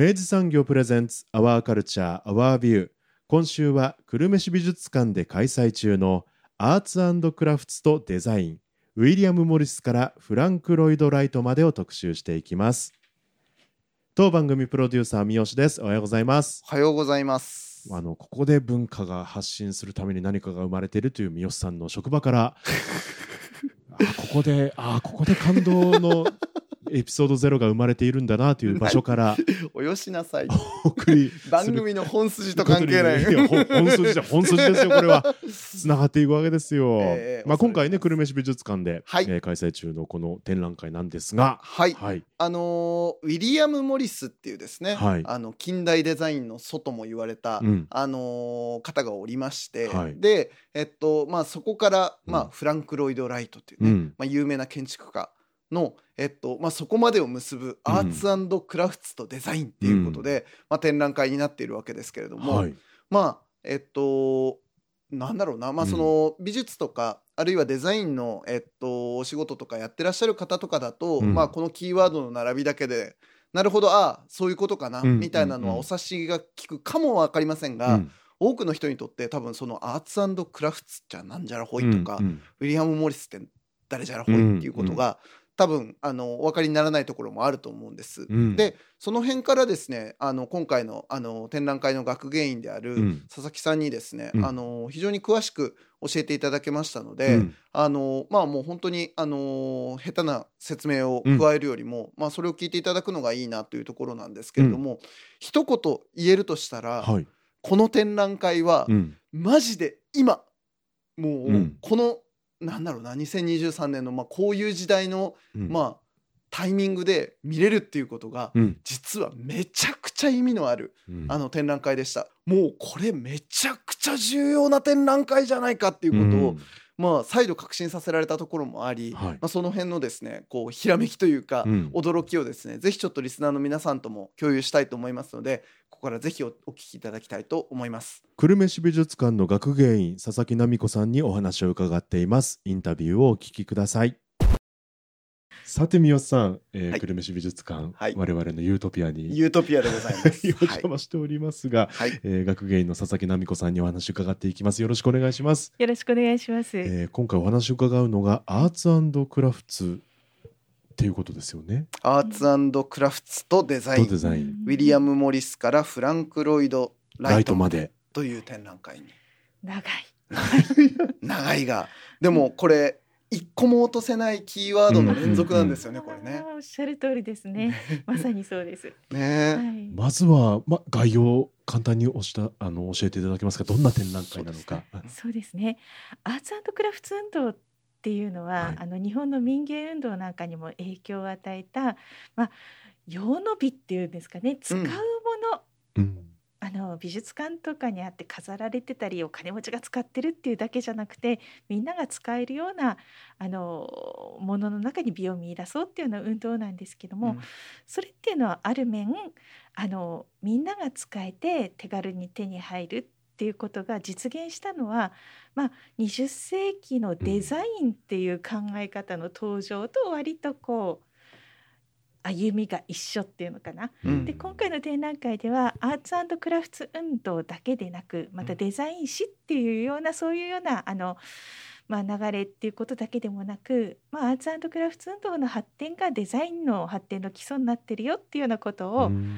明治産業プレゼンツアワーカルチャーアワービュー今週は久留米市美術館で開催中のアーツクラフツとデザイン。ウィリアム・モリスからフランク・ロイド・ライトまでを特集していきます。当番組プロデューサー三好です。おはようございます。おはようございます。あのここで文化が発信するために何かが生まれているという三好さんの職場から。あここであここで感動のエピソードゼロが生まれているんだなという場所から およしなさい。送り番組の本筋と関係ないや本本筋じゃ本筋ですよこれは。つながっていくわけですよ、えーまあ、今回ね久留米市美術館で、はい。えー開催中のこの展覧会なんですがはい、はい。あのーウィリアム・モリスっていうですね、はい。あの近代デザインの祖とも言われた、うん。あのー方がおりまして、はい。で、えっとまあ、そこから、まあうん。フランク・ロイド・ライトっていうね、うん。まあ、有名な建築家の、えっとまあ、そこまでを結ぶアーツクラフツとデザインっていうことで、まあ、展覧会になっているわけですけれども、はい。まあえっとなんだろうな、まあ、うん。その美術とか、あるいはデザインの、えっと、お仕事とかやってらっしゃる方とかだと、うん。まあ、このキーワードの並びだけでなるほどああそういうことかな、うん。みたいなのはうん。お察しが効くかも分かりませんが、うん。多くの人にとって多分そのアーツクラフツじゃなんじゃらほいとか、うん。うん。ウィリアム・モリスって誰じゃらほいっていうことが、多分あのお分かりにならないところもあると思うんです。うん。でその辺からですねあの今回のあの展覧会の学芸員であるうん。佐々木さんにですね、うん。あの非常に詳しく教えていただけましたので、うん。あのまあもう本当にあの下手な説明を加えるよりも、まあそれを聞いていただくのがいいなというところなんですけれども、一言言えるとしたら、はい。この展覧会は、うん。マジで今もう、うん。このなんだろうな2023年の、まあ、こういう時代の、うん。まあタイミングで見れるっていうことが、うん。実はめちゃくちゃ意味のあるうん。あの展覧会でした。もうこれめちゃくちゃ重要な展覧会じゃないかっていうことを、まあ再度確信させられたところもあり、はい。まあ、その辺のですねこうひらめきというか、うん。驚きをですねぜひちょっとリスナーの皆さんとも共有したいと思いますのでここからぜひおお聞きいただきたいと思います。久留米市美術館の学芸員佐々木奈美子さんにお話を伺っています。インタビューをお聞きくださいさて三好さん、えーはい。久留米市美術館、はい。我々のユートピアにユートピアでございます。お邪魔しておりますが、はい、はい。えー学芸員の佐々木奈美子さんにお話を伺っていきます。よろしくお願いします、よろしくお願いします。えー今回お話を伺うのがアーツクラフツっていうことですよね。アーツクラフツとデザイン。とデザイン。ウィリアム・モリスからフランク・ロイド・ラライトまでイトまで。という展覧会に。長い。長いが。でもこれ一個も落とせないキーワードの連続なんですよね、これねおっしゃる通りですね。まさにそうです。ねはい。まずは、ま、概要を簡単におしたあの教えていただけますかどんな展覧会なのか、そうですね。アーツクラフツ運動っていうのは、はいあの日本の民芸運動なんかにも影響を与えた、まあ用の美っていうんですかね、使うもの。うんあの美術館とかにあって飾られてたりお金持ちが使ってるっていうだけじゃなくてみんなが使えるようなあのものの中に美を見出そうっていうような運動なんですけども、うん。それっていうのはある面あのみんなが使えて手軽に手に入るっていうことが実現したのは、まあ、20世紀のデザインっていう考え方の登場と割とこう歩みが一緒っていうのかな。うん。で今回の展覧会ではアーツクラフツ運動だけでなくまたデザイン史っていうようなそういうようなあの、まあ、流れっていうことだけでもなく、まあ、アーツクラフツ運動の発展がデザインの発展の基礎になってるよっていうようなことを、うん。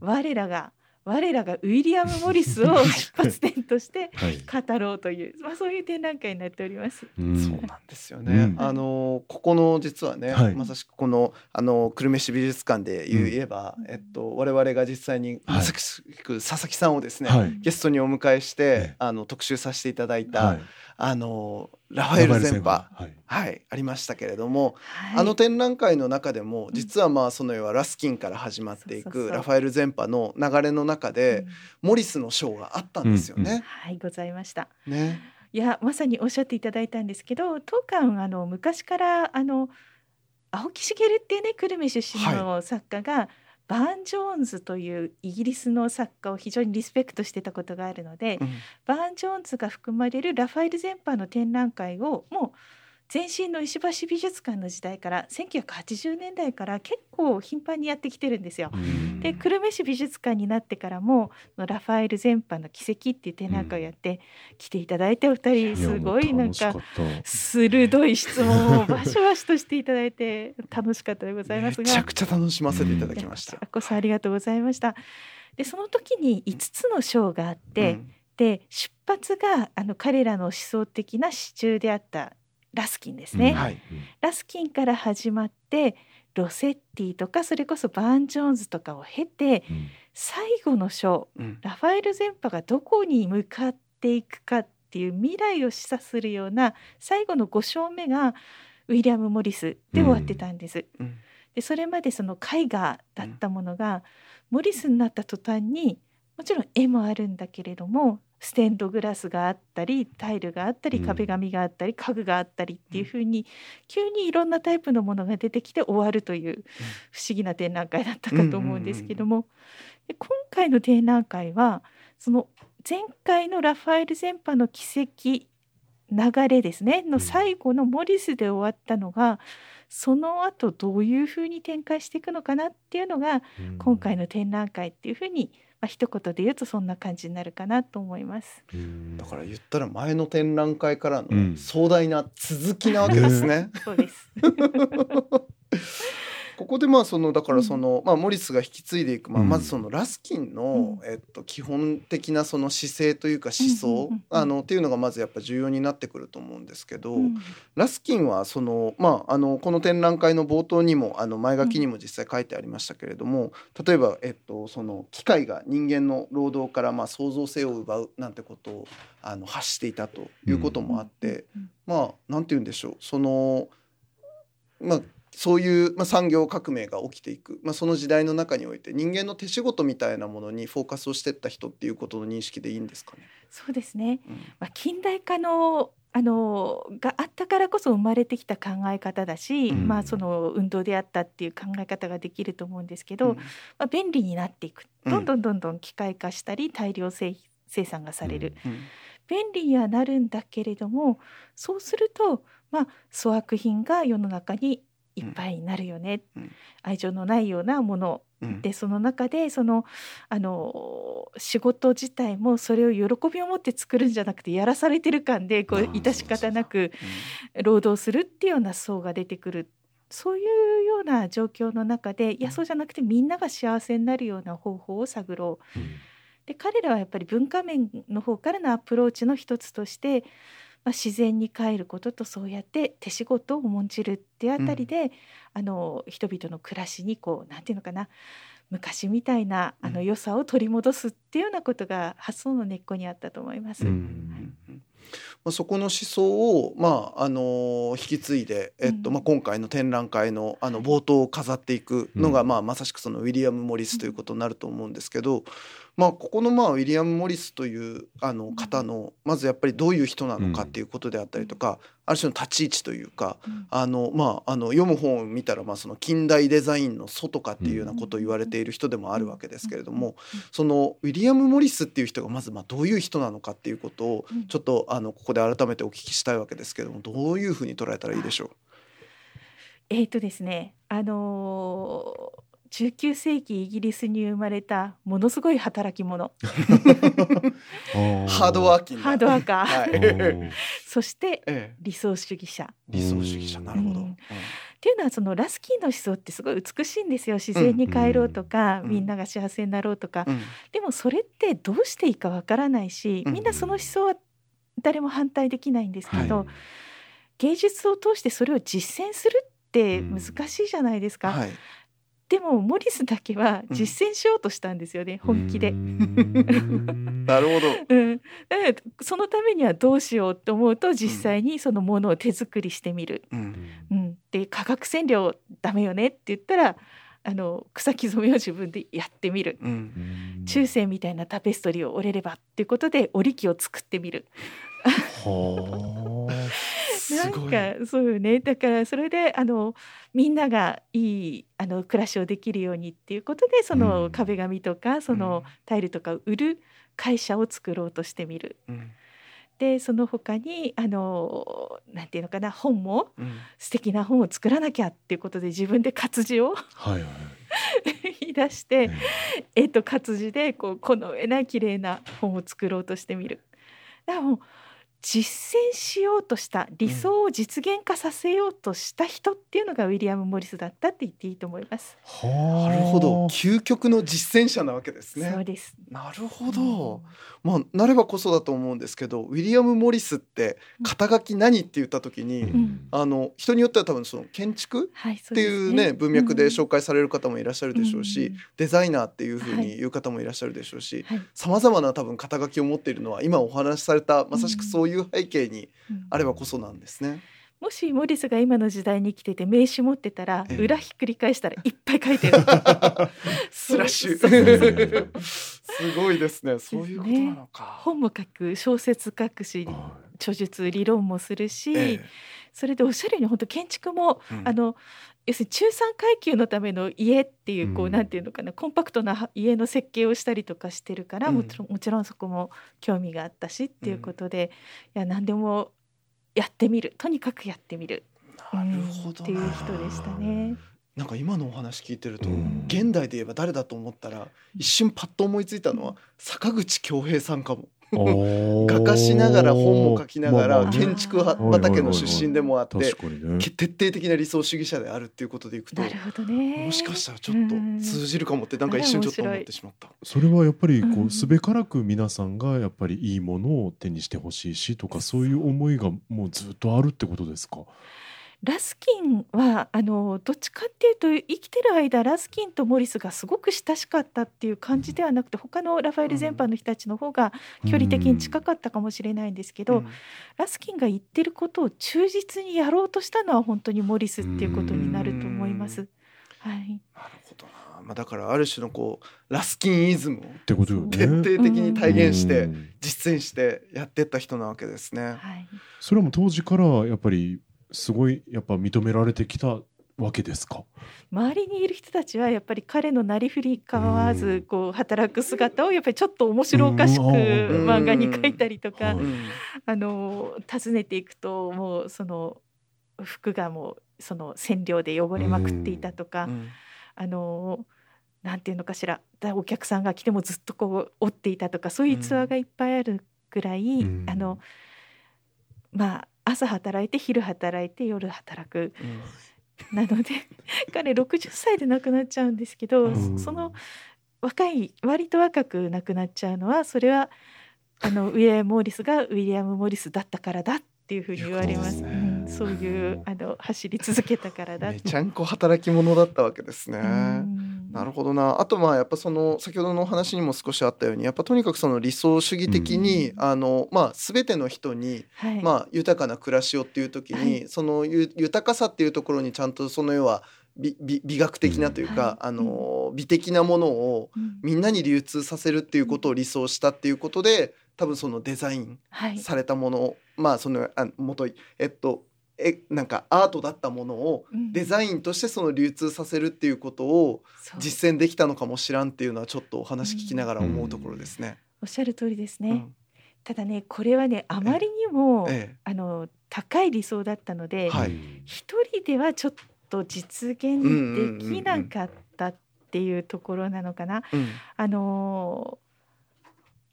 我らが我らがウィリアム・モリスを出発点として語ろうという、まあ、そういう展覧会になっております。うん、そうなんですよね。うん、あのここの実はね、はい、まさしくこのあの久留米市美術館で言えば、うん、えっと我々が実際にまさしく佐々木さんをですね、はい、ゲストにお迎えして、あの特集させていただいた、はい、あのラファエル全波、はい、はい、ありましたけれども、はい、あの展覧会の中でも実はまあその要はラスキンから始まっていくラファエル全波の流れの中で、モリスのショーがあったんですよね。うんうん、はいございました。ね。いやまさにおっしゃっていただいたんですけど当館あの昔からあの青木茂っていうね久留米出身の作家が、はいバーン・ジョーンズというイギリスの作家を非常にリスペクトしてたことがあるので、うん、バーン・ジョーンズが含まれるラファエル全般の展覧会をもう前身の石橋美術館の時代から1980年代から結構頻繁にやってきてるんですよ。で久留米市美術館になってからもラファエル全般の奇跡っていう展覧会をやって来ていただいてお二人すごいなんか鋭い質問をバシバシとしていただいて楽しかったでございますがめちゃくちゃ楽しませていただきました。こそありがとうございました。でその時に5つの章があって、うん、で出発があの彼らの思想的な支柱であったラスキンですね、うん。はい、ラスキンから始まってロセッティとかそれこそバーン・ジョーンズとかを経て、うん、最後の章、うん、ラファエル全波がどこに向かっていくかっていう未来を示唆するような最後の5章目がウィリアム・モリスで終わってたんです。うん、でそれまでその絵画だったものが、モリスになった途端にもちろん絵もあるんだけれどもステンドグラスがあったりタイルがあったり壁紙があったり家具があったりっていうふうに急にいろんなタイプのものが出てきて終わるという不思議な展覧会だったかと思うんですけども。で今回の展覧会はその前回のラファエル全般の奇跡流れですねの最後のモリスで終わったのがその後どういうふうに展開していくのかなっていうのが今回の展覧会っていうふうにまあ一言で言うとそんな感じになるかなと思います。だから言ったら前の展覧会からの壮大な続きなわけですね。そうです。ここでまあそのだからその、まあ、モリスが引き継いでいく、まあ、まずそのラスキンの、えっと、基本的なその姿勢というか思想、あのっていうのがまずやっぱ重要になってくると思うんですけど、ラスキンはその、まあ、あのこの展覧会の冒頭にもあの前書きにも実際書いてありましたけれども例えば、えっと、その機械が人間の労働からまあ創造性を奪うなんてことをあの発していたということもあって、まあなんて言うんでしょうそのまあそういう、まあ、産業革命が起きていく、まあ、その時代の中において人間の手仕事みたいなものにフォーカスをしていった人っていうことの認識でいいんですかね？そうですね、うん、まあ、近代化のあのがあったからこそ生まれてきた考え方だし、うん、まあ、その運動であったっていう考え方ができると思うんですけど、うん、まあ、便利になっていく。どんどんどんどん機械化したり大量生産がされる、便利にはなるんだけれどもそうすると、まあ、粗悪品が世の中にいっぱいになるよね、うん、愛情のないようなもの、うん、でその中でそのあの仕事自体もそれを喜びを持って作るんじゃなくてやらされてる感でこう致し方なく労働するっていうような層が出てくる。そういうような状況の中でいやそうじゃなくてみんなが幸せになるような方法を探ろう。で彼らはやっぱり文化面の方からのアプローチの一つとしてまあ、自然に帰ることとそうやって手仕事を重んじるっていうあたりで、うん、あの人々の暮らしにこうなんていうのかな昔みたいなあの良さを取り戻すっていうようなことが発想の根っこにあったと思います。うんまあ、そこの思想を、まああの引き継いで、えっとまあ、今回の展覧会のあの冒頭を飾っていくのが、まあ、まさしくそのウィリアム・モリスということになると思うんですけど、まあ、ここのまあウィリアム・モリスというあの方のまずやっぱりどういう人なのかっていうことであったりとか、ある種の立ち位置というか、あのまあ、あの読む本を見たらまあその近代デザインの祖とかっていうようなことを言われている人でもあるわけですけれども、そのウィリアム・モリスっていう人がまずまあどういう人なのかっていうことをちょっとあのここで改めてお聞きしたいわけですけれどもどういうふうに捉えたらいいでしょう？えっ、とですねあのー19世紀イギリスに生まれたものすごい働き者。ハードワーキング。ハードワーカー、はい、そして理想主義者。理想主義者。なるほど、うん、っていうのはそのラスキーの思想ってすごい美しいんですよ。自然に帰ろうとか、うん。みんなが幸せになろうとか、うん。でもそれってどうしていいかわからないしうん。みんなその思想は誰も反対できないんですけど、はい。芸術を通してそれを実践するって難しいじゃないですか、はいでもモリスだけはうん。実践しようとしたんですよね、本気で。なるほど。うん、そのためにはどうしようと思うと実際にそのものを手作りしてみる。うん。うん、で化学染料ダメよねって言ったらあの草木染めを自分でやってみる。うん。中世みたいなタペストリーを織れればっていうことで織り機を作ってみる。はなんかそうよね。だからそれであのみんながいいあの暮らしをできるようにっていうことでそのうん。壁紙とかそのうんタイルとかを売る会社を作ろうとしてみる。うん。でその他にあのなんていうのかな本もうん。素敵な本を作らなきゃっていうことで自分で活字をあはいはい。言い出して絵と活字でこうこの上な綺麗な本を作ろうとしてみる。だからもう実践しようとした理想を実現化させようとした人っていうのがウィリアム・モリスだったって言っていいと思います。はあ。なるほど。究極の実践者なわけですね。そうです。なるほど、まあなればこそだと思うんですけどウィリアム・モリスって肩書き何って言った時に、ん。あの人によっては多分その建築はい、そっていうね文脈で紹ょ介される方もいらっしゃるでしょうし、デザイナーっていうふうに言う方もいらっしゃるでしょうしはい。さまざまな多分肩書きを持っているのは今お話しされたまさしくそういう背景にうん。あればこそなんですね。もしモリスが今の時代に生きてて名刺持ってたらええ。裏ひっくり返したらいっぱい書いてる。スラッシュ。すごいですね。そういうことなのか。本も書く小説書くしは著述理論もするし、えそれでおっしゃるように本当建築も、えうん。あの要するに中産階級のための家っていうこう、うん。なんていうのかなコンパクトな家の設計をしたりとかしてるから、うん。もちろんもちろんそこも興味があったしっていうことで、いや何でもやってみるとにかくやってみる、なるほどうんっていう人でしたね。なんか今のお話聞いてると、うん現代で言えば誰だと思ったら一瞬パッと思いついたのは坂口恭平さんかも。画家しながら本も書きながら建築畑の出身でもあって徹底的な理想主義者であるっていうことでいくとなるほどね。もしかしたらちょっと通じるかもってなんか一瞬ちょっと思ってしまった。それはやっぱりこうんうすべからく皆さんがやっぱりいいものを手にしてほしいしとかそういう思いがもうずっとあるってことですか。ラスキンはあのどっちかっていうと生きてる間ラスキンとモリスがすごく親しかったっていう感じではなくて他のラファエル全般の人たちの方が距離的に近かったかもしれないんですけど、うんラスキンが言ってることを忠実にやろうとしたのは本当にモリスっていうことになると思います。はい、なるほどな。まあだからある種のこうラスキンイズムをってことよね。徹底的に体現してうん実践してやってった人なわけですね。はい、それはもう当時からやっぱりすごいやっぱ認められてきたわけですか？周りにいる人たちはやっぱり彼のなりふり構わずうん。こう働く姿をやっぱりちょっと面白おかしくうん。漫画に描いたりとかあの訪ねていくともうその服がもうその染料で汚れまくっていたとか、うん。あのなんていうのかしらだお客さんが来てもずっとこう折っていたとかそういうツアーがいっぱいあるぐらい、うん。あのまあ朝働いて昼働いて夜働く。なので 彼60歳で亡くなっちゃうんですけど、うん。その若い割と若く亡くなっちゃうのはそれはあの ウィリアム・モーリスがウィリアム・モーリスだったからだっていうふうに言われます。いうことうんそういうあの走り続けたからだめちゃんこ働き者だったわけですね。うん。なるほどな。あとまあやっぱその先ほどのお話にも少しあったようにやっぱとにかくその理想主義的に、あのまあ全ての人にはい、まあ豊かな暮らしをっていう時に、はそのゆ豊かさっていうところにちゃんとその要は美美美学的なというか、うんはい。あの美的なものをうん。みんなに流通させるっていうことを理想したっていうことで多分そのデザインはい、されたものまあそのあ元いえっとえなんかアートだったものをうん。デザインとしてその流通させるっていうことを実践できたのかもしらんっていうのはちょっとお話聞きながら思うところですね。おっしゃる通りですね。うん。ただねこれはねあまりにも、えあの高い理想だったので、はい。一人ではちょっと実現できなかったっていうところなのかな。えうん。あの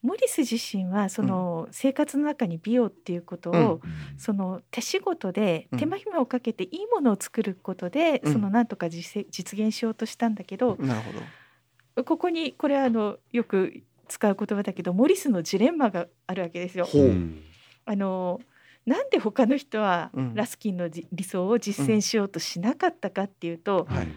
モリス自身はその生活の中に美容っていうことを、うん。その手仕事でうん。手間暇をかけていいものを作ることで、うん。そのなんとか実現しようとしたんだけど、なるほど。ここにこれはあのよく使う言葉だけどモリスのジレンマがあるわけですよ。ほう。あのなんで他の人はうん。ラスキンのじ理想を実践しようとしなかったかっていうと、はい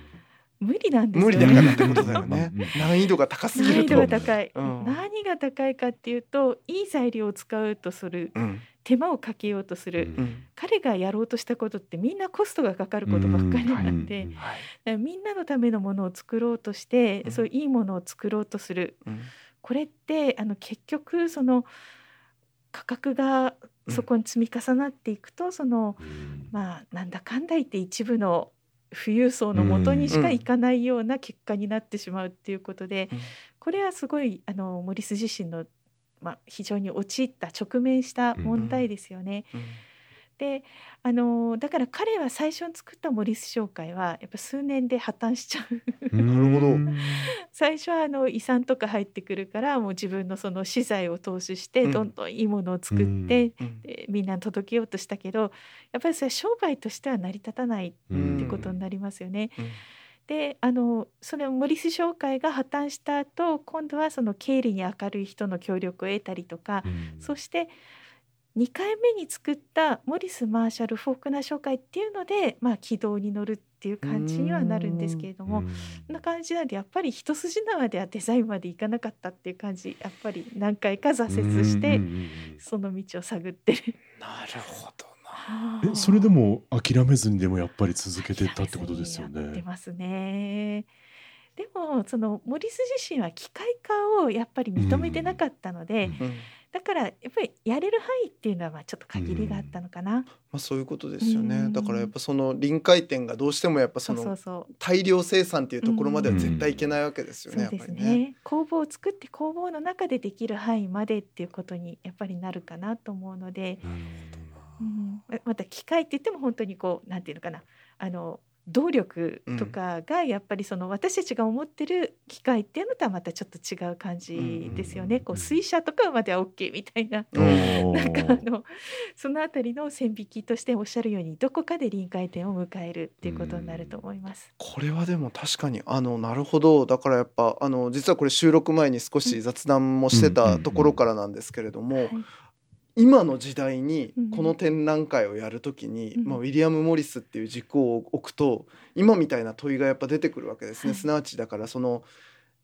無理なんです無。理だからってことだよね うん。難易度が高すぎると。難易度が高い、うん何が高いかっていうといい材料を使うとするうん。手間をかけようとする、うん。彼がやろうとしたことってみんなコストがかかることばっかりなんで、はい。らみんなのためのものを作ろうとして、うんそういいものを作ろうとするうん。これってあの結局その価格がそこに積み重なっていくと、そのまあなんだかんだ言って一部の富裕層のもとにしかいかないような結果になってしまうっていうことで、うん。これはすごいあのモリス自身の、まあ、非常に陥った直面した問題ですよね。うんであのだから彼は最初に作ったモリス商会はやっぱ数年で破綻しちゃう。なるほど。最初はあの遺産とか入ってくるからもう自分のその資材を投資してうん。どんどんいいものを作って、うん。でみんなに届けようとしたけどやっぱりそれは商売としては成り立たないってことになりますよね。うん。であのそれモリス商会が破綻した後今度はその経理に明るい人の協力を得たりとか、そして2回目に作ったモリス・マーシャル・フォークナー商会っていうので、まあ、軌道に乗るっていう感じにはなるんですけれども、そんな感じなんでやっぱり一筋縄ではデザインまでいかなかったっていう感じやっぱり何回か挫折してその道を探ってる。なるほどな。えそれでも諦めずにでもやっぱり続けてったってことですよやってね。ますね。でもそのモリス自身は機械化をやっぱり認めてなかったので、うんうん。だからやっぱりやれる範囲っていうのはまあちょっと限りがあったのかな。まあそういうことですよね。うんだからやっぱその臨界点がどうしてもやっぱその。大量生産っていうところまでは絶対いけないわけですよね。そうですやっぱりね。ね工房を作って工房の中でできる範囲までっていうことにやっぱりなるかなと思うので、うん、ままた機械って言っても本当にこうなんていうのかなあの動力とかがやっぱりその私たちが思ってる機械っていうのとはまたちょっと違う感じですよね。うんこう水車とかまでは OK みたいな。うん なんかあのそのあたりの線引きとしておっしゃるようにどこかで臨界点を迎えるっていうことになると思います。これはでも確かにあのなるほど。だからやっぱあの実はこれ収録前に少し雑談もしてたところからなんですけれども、はい今の時代にうんこの展覧会をやるときに、うんまあ、ウィリアム・モリスっていう軸を置くと今みたいな問いがやっぱ出てくるわけですね。はい。すなわちだからその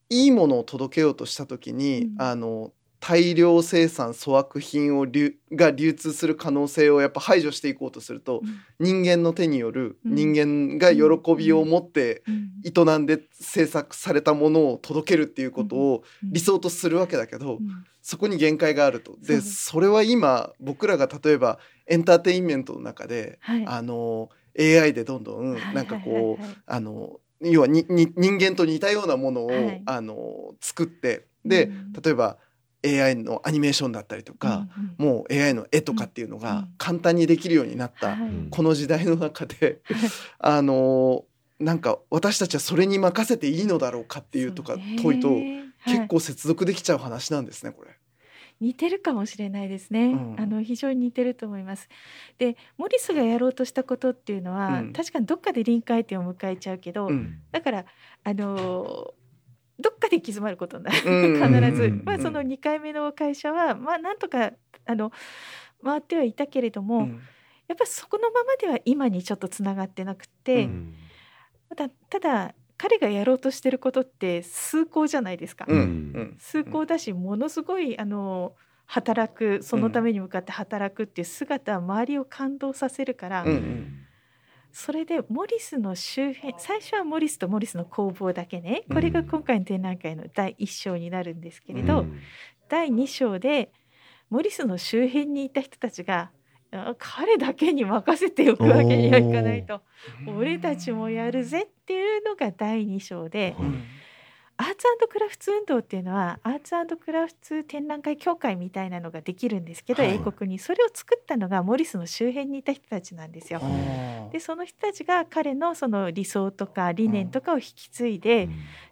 いいものを届けようとした時に、うんあの大量生産粗悪品を流が流通する可能性をやっぱ排除していこうとすると人間の手によるうん。人間が喜びを持ってうん。営んで制作されたものを届けるっていうことをうん。理想とするわけだけど、うんそこに限界があると。でそれは今僕らが例えばエンターテインメントの中で、はい。あの AI でどんどんはいなんかこうはいあの要はにに人間と似たようなものを、はい。あの作ってでうん。例えば AI のアニメーションだったりとか、うんうん。もう AI の絵とかっていうのがうん簡単にできるようになった、はい。この時代の中で あのなんか私たちはそれに任せていいのだろうかっていうとか問いとはい結構接続できちゃう話なんですねこれ。似てるかもしれないですね、うん。あの非常に似てると思います。でモリスがやろうとしたことっていうのは、うん。確かにどっかで臨界点を迎えちゃうけど、うん。だからあのーどっかで行き詰まることになる。うん必ず、うんまあ、その2回目の会社は、まあ、なんとかあの回ってはいたけれども、うん。やっぱそこのままでは今にちょっとつながってなくて、うん。ただただ彼がやろうとしてることって崇高じゃないですか。うん。うん。崇高だしものすごいあの働くそのために向かって働くっていう姿は周りを感動させるから、うん。うん。それでモリスの周辺最初はモリスとモリスの工房だけねこれが今回の展覧会の第1章になるんですけれど、第2章でモリスの周辺にいた人たちがあ彼だけに任せておくわけにはいかないと。俺たちもやるぜっていうのが第2章で。うん。アーツクラフト運動っていうのはアーツクラフト展覧会協会みたいなのができるんですけど、はい。英国にそれを作ったのがモリスの周辺にいた人たちなんですよ。でその人たちが彼のその理想とか理念とかを引き継いで、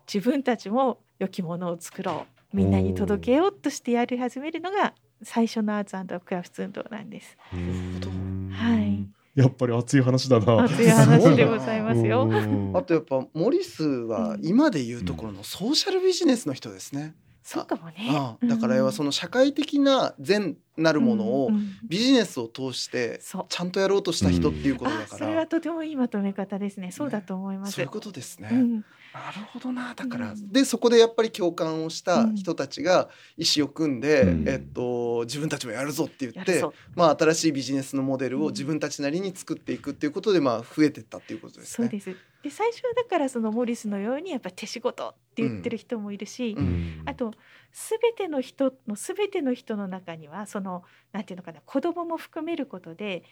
自分たちも良きものを作ろう。みんなに届けようとしてやり始めるのが最初のアーツクラフト運動なんです。はい。やっぱり熱い話だな。熱い話でございますよ。あとやっぱモリスは今でいうところのソーシャルビジネスの人ですね。そうかもね。ああだから要はその社会的な善なるものをうんうんビジネスを通してそうちゃんとやろうとした人っていうことだあ、それからはとてもいいまとめ方ですね。そうだと思います。そういうことですね。うんなるほどなだから、うん。でそこでやっぱり共感をした人たちが意思を組んで、うん。えっと、自分たちもやるぞって言ってまあ、新しいビジネスのモデルを自分たちなりに作っていくっていうことで、まあ、増えてったっていうことですね。そうです。で最初はだからそのモリスのようにやっぱ手仕事って言ってる人もいるし、うん。あと全ての人の全ての人の中にはそのなんていうのかな子供も含めることで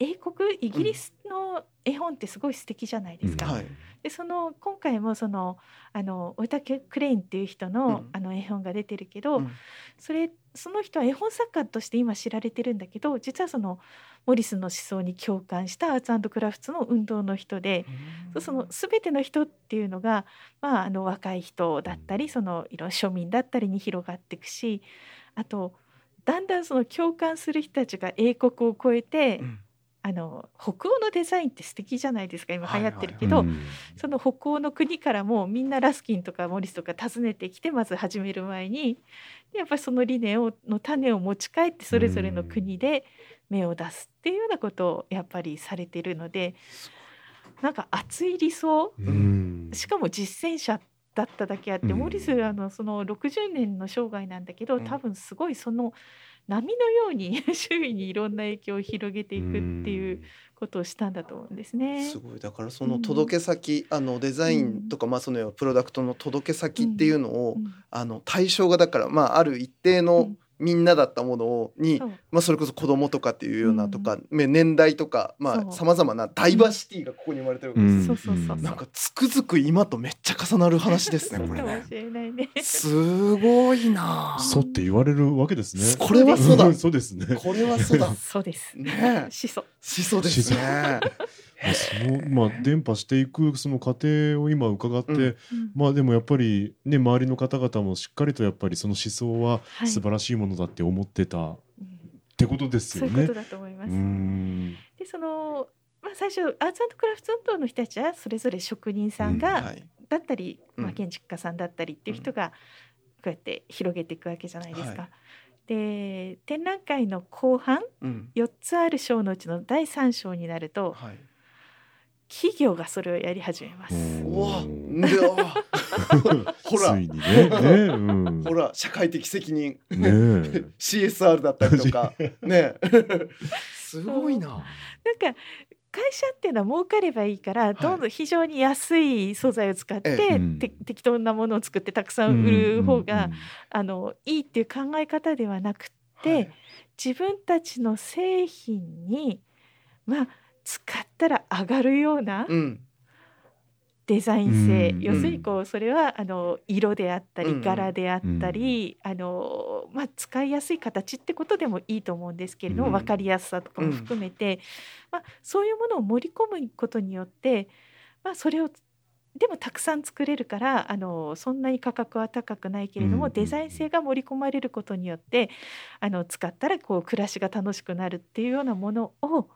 英国イギリスの絵本ってすごい素敵じゃないですか。はい。でその今回もそのあのウォルター・クレインっていう人の,、うん。あの絵本が出てるけど、うん。それその人は絵本作家として今知られてるんだけど実はそのモリスの思想に共感したアーツクラフトの運動の人で、その全ての人っていうのが、まあ、あの若い人だったりそのいろ庶民だったりに広がっていくしあとだんだんその共感する人たちが英国を超えて、うんあの北欧のデザインって素敵じゃないですか今はい流行ってるけど、うん。その北欧の国からもみんなラスキンとかモリスとか訪ねてきてまず始める前にやっぱりその理念をの種を持ち帰ってそれぞれの国で芽を出すっていうようなことをやっぱりされてるのでなんか熱い理想うん。しかも実践者だっただけあって、うん。モリスあのその60年の生涯なんだけどうん。多分すごいその波のように 周囲にいろんな影響を広げていくっていうことをしたんだと思うんですね。すごい。だからその届け先、あのデザインとか、まあ、そのプロダクトの届け先っていうのを、うん。あの対象がだから、まあ、ある一定うのんみんなだったものをに、まあ、それこそ子供とかっていうようなうんとか、ね年代とかさまざ、まなダイバーシティがここに生まれてるわけです、うんそうそうそうそうなんかつくづく今とめっちゃ重なる話ですね これねね。すごいなあそうって言われるわけですね。これはそうだん そうですね。これはそうだそうです。ねえしそ。しそですね。まあそのまあ伝播していくその過程を今伺って、うんまあでもやっぱりね周りの方々もしっかりとやっぱりその思想ははい素晴らしいものだって思ってたっうんてことですよねそういうこと。だと思います。うんでそのまあ最初アーツクラフト運動の人たちはそれぞれ職人さんが、はい。だったり、まあ、うん建築家さんだったりっていう人がこうやって広げていくわけじゃないですか。はで展覧会の後半うん。4つある章のうちの第3章になるとはい。企業がそれをやり始めます。ほら。ね。ね。うん。ほら、社会的責任、ねえ。CSR だったりとか、ね。すごいな。なんか会社っていうのは儲かればいいから、どんどん非常に安い素材を使って、ええ。うん。て適当なものを作ってたくさん売る方が、あのいいっていう考え方ではなくて、はい。自分たちの製品にまあ使ったら上がるようなうん。デザイン性、うん要するにこうそれはあの色であったり、うん。うん柄であったり、あのまあ、使いやすい形ってことでもいいと思うんですけれども、うん。分かりやすさとかも含めて、まあ、そういうものを盛り込むことによって、まあ、それをでもたくさん作れるからあのそんなに価格は高くないけれども、うん。デザイン性が盛り込まれることによってあの使ったらこう暮らしが楽しくなるっていうようなものを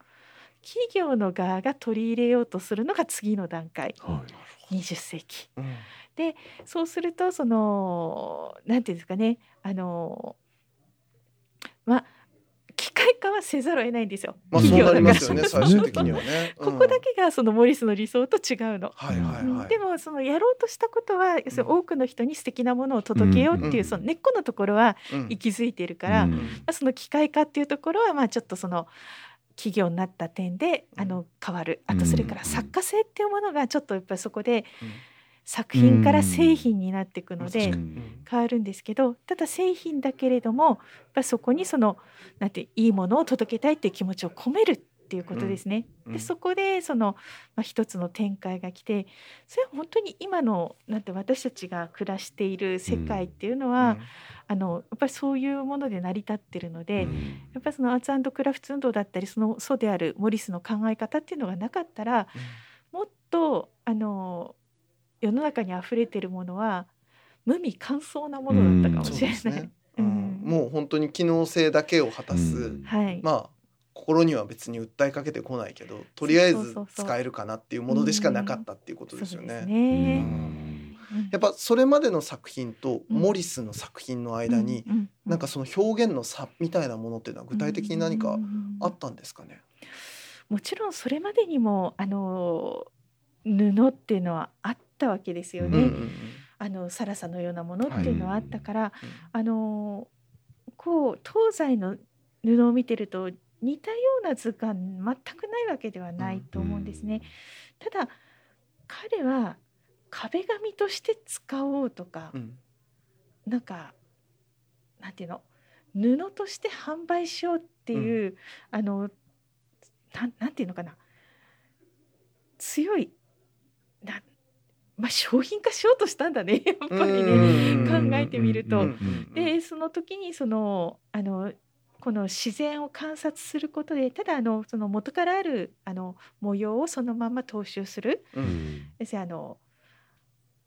企業の側が取り入れようとするのが次の段階。はい。20世紀。うん。そうするとそのなんていうんですかね。あのまあ機械化はせざるを得ないんですよ。まあ、そうなりますよね、企業だから最終的にはね。ここだけがそのモリスの理想と違うの。はいはいはい。うん。でもそのやろうとしたことは要するに多くの人に素敵なものを届けようっていう、うん。その根っこのところはうん。息づいているから、うん。まあ、その機械化っていうところはまあちょっとその企業になった点であの変わる。あとそれから作家性っていうものがちょっとやっぱりそこで作品から製品になっていくので変わるんですけどただ製品だけれどもやっぱりそこにそのなんていいものを届けたいっていう気持ちを込めるっていうことですね。うん。でそこでその、まあ、一つの展開が来てそれは本当に今のなんて私たちが暮らしている世界っていうのは、あのやっぱりそういうもので成り立ってるので、やっぱりそのアーツクラフト運動だったりその祖であるモリスの考え方っていうのがなかったらもっとあの世の中に溢れてるものは無味乾燥なものだったかもしれない。そうううん。ん、もう本当に機能性だけを果たす、うん。はい、まあ心には別に訴えかけてこないけどとりあえず使えるかなっていうものでしかなかったっていうことですよね。やっぱそれまでの作品とうん。モリスの作品の間に、なんかその表現の差みたいなものっていうのは具体的に何かうんあったんですかね？もちろんそれまでにもあの布っていうのはあったわけですよね。うんうんうん。あのサラサのようなものっていうのはあったから、うん。あのこう東西の布を見てると似たような図鑑全くないわけではないと思うんですね。ただ彼は壁紙として使おうとか、うん。なんかなんていうの？布として販売しようっていう、あのなんなんていうのかな？強いな、まあ、商品化しようとしたんだね。やっぱりね。うん。考えてみると。うんうん。でその時にそのあのこの自然を観察することでただあのその元からあるあの模様をそのまま踏襲する。ううん。ん要するにあの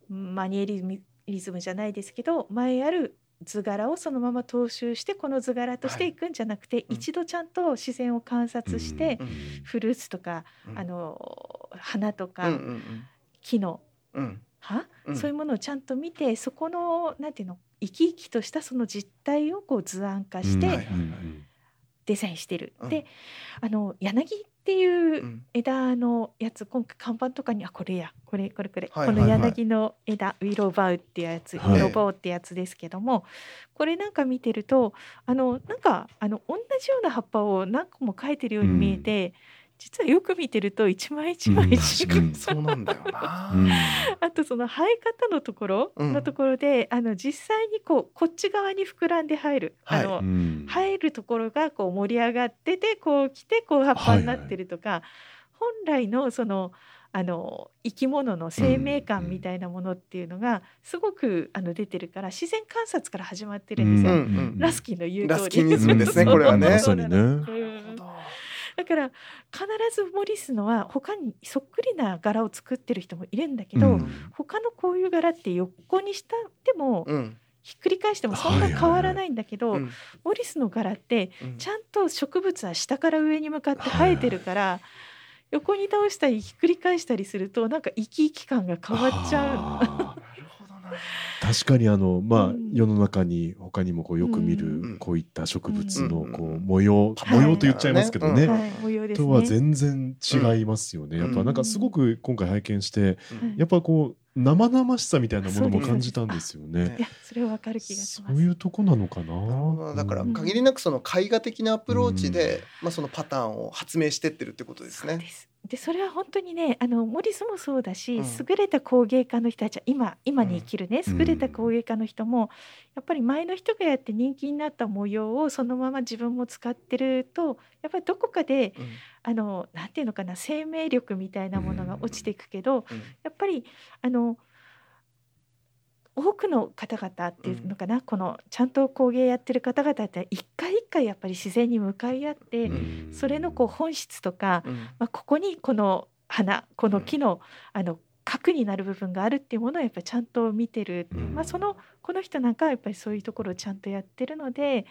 マニエリズムじゃないですけど前ある図柄をそのまま踏襲してこの図柄としてい。くんじゃなくて、うん。一度ちゃんと自然を観察して、うん。フルーツとか、うん。あの花とうんか、うん。木のうん。葉、うん。そういうものをちゃんと見てそこのなんていうの生き生きとしたその実態をこう図案化してデザインしてる。うん。であの柳っていううん。枝のやつ今回看板とかにあこれや。これこれこれ、この柳の枝ウィローバウっていうやつ、はい。ウィローバウってやつですけどもこれなんか見てるとあのなんかあの同じような葉っぱを何個も描いてるように見えて、実はよく見てると一枚一枚違う、うん。そうなんだよな。うん。あとその生え方のところうん。のところで、あの実際にこうこっち側に膨らんで入る、はい。あのうん。入るところがこう盛り上がっててこう来てこう葉っぱになってるとか、本来のそのあの生き物の生命感みたいなものっていうのがすごくあの出てるから自然観察から始まってるんですよ。うん。うん。ラスキーの言う通り。ラスキニズムですねこれはねだから必ずモリスのは他にそっくりな柄を作ってる人もいるんだけど、うん。他のこういう柄って横にしたっても、うん。ひっくり返してもそんな変わらないんだけど、うん。モリスの柄ってうん。ちゃんと植物は下から上に向かって生えてるから、横に倒したりひっくり返したりするとなんか生き生き感が変わっちゃう。確かにあのまあ、うん。世の中に他にもこうよく見る、うん。こういった植物のうん。こう模様、はい。模様と言っちゃいますけどね、とはね。全然違いますよね、うん。やっぱなんかすごく今回拝見してうん。やっぱこう生々しさみたいなものも感じたんですよね。いや、それはわかる気がしそます。ういうとこなのかな？だからうん。限りなくその絵画的なアプローチで、まあそのパターンを発明してってるってことですね。でそれは本当にねあのモリスもそうだし、うん。優れた工芸家の人たちは今今に生きるね、うん優れた工芸家の人もやっぱり前の人がやって人気になった模様をそのまま自分も使ってるとやっぱりどこかでうん。あのなんていうのかな生命力みたいなものが落ちていくけど、うん。やっぱりあの多くの方々っていうのかな、このちゃんと工芸やってる方々って一回一回やっぱり自然に向かい合って、うん。それのこう本質とか、うん。まあ、ここにこの花この木の,、あの核になる部分があるっていうものをやっぱりちゃんと見てる、うん。まあ、そのこの人なんかはやっぱりそういうところをちゃんとやってるので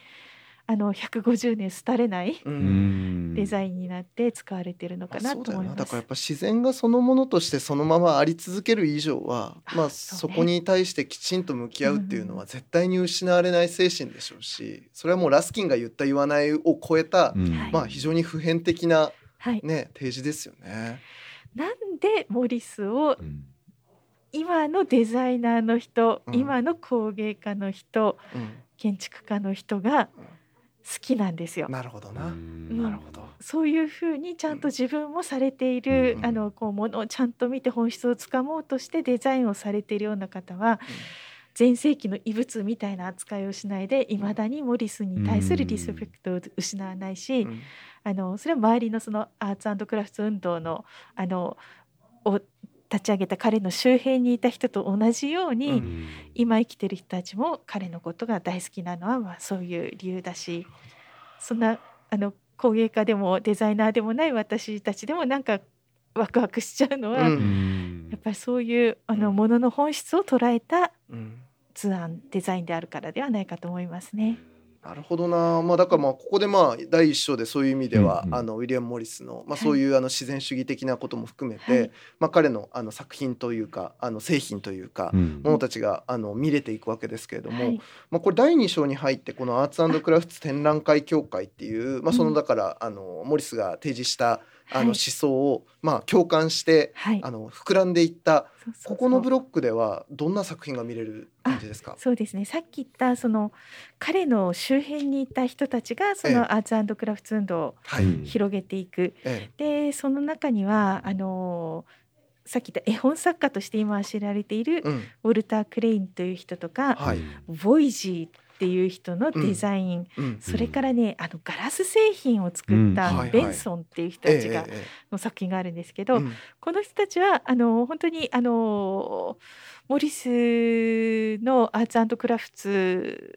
あの150年廃れないうん。うんデザインになって使われてるのかなと思います。な。だからやっぱ自然がそのものとしてそのままあり続ける以上はまあそこに対してきちんと向き合うっていうのは絶対に失われない精神でしょうしそれはもうラスキンが言った言わないを超えたまあ非常に普遍的なはい、ね提示ですよね。なんでモリスをうん。今のデザイナーの人、うん。今の工芸家の人うん。建築家の人が好きなんですよ。なるほどな。うん。なるほど。そういうふうにちゃんと自分もされている、うんあのこうものをちゃんと見て本質をつかもうとしてデザインをされているような方は前世紀の遺物みたいな扱いをしないでいまだにモリスに対するリスペクトを失わないし、うん。あのそれは周りのそのアーツクラフト運動のあのを立ち上げた彼の周辺にいた人と同じように、うん。今生きてる人たちも彼のことが大好きなのはまあそういう理由だし。そんなあの工芸家でもデザイナーでもない私たちでもなんかワクワクしちゃうのは、うん。うんやっぱりそういうあのうん。ものの本質を捉えたうん。図案デザインであるからではないかと思いますね。なるほどな、まあ、だからまあここでまあ第一章でそういう意味では、うんうん。あのウィリアム・モリスの、まあ、はい。そういうあの自然主義的なことも含めて、はい。まあ、彼のあの作品というかあの製品というか、うん。ものたちがあの見れていくわけですけれども、はい。まあ、これ第2章に入ってこのアーツクラフト展覧会協会っていう、まあ、そのだからあのモリスが提示したあのはい。思想をまあ共感してはい。あの膨らんでいったここのブロックではどんな作品が見れる感じですか？そうですね。さっき言ったその彼の周辺にいた人たちがそええ。のアーツクラフト運動を広げていく、えでその中にはあのさっき言った絵本作家として今は知られているえうん。ウォルター・クレインという人とか、はい。ボイジーっていう人のデザイン、うん。それからねあのガラス製品を作っうん。たベンソンっていう人たちがの作品があるんですけど、この人たちはあの本当にあのモリスのアーツクラフツ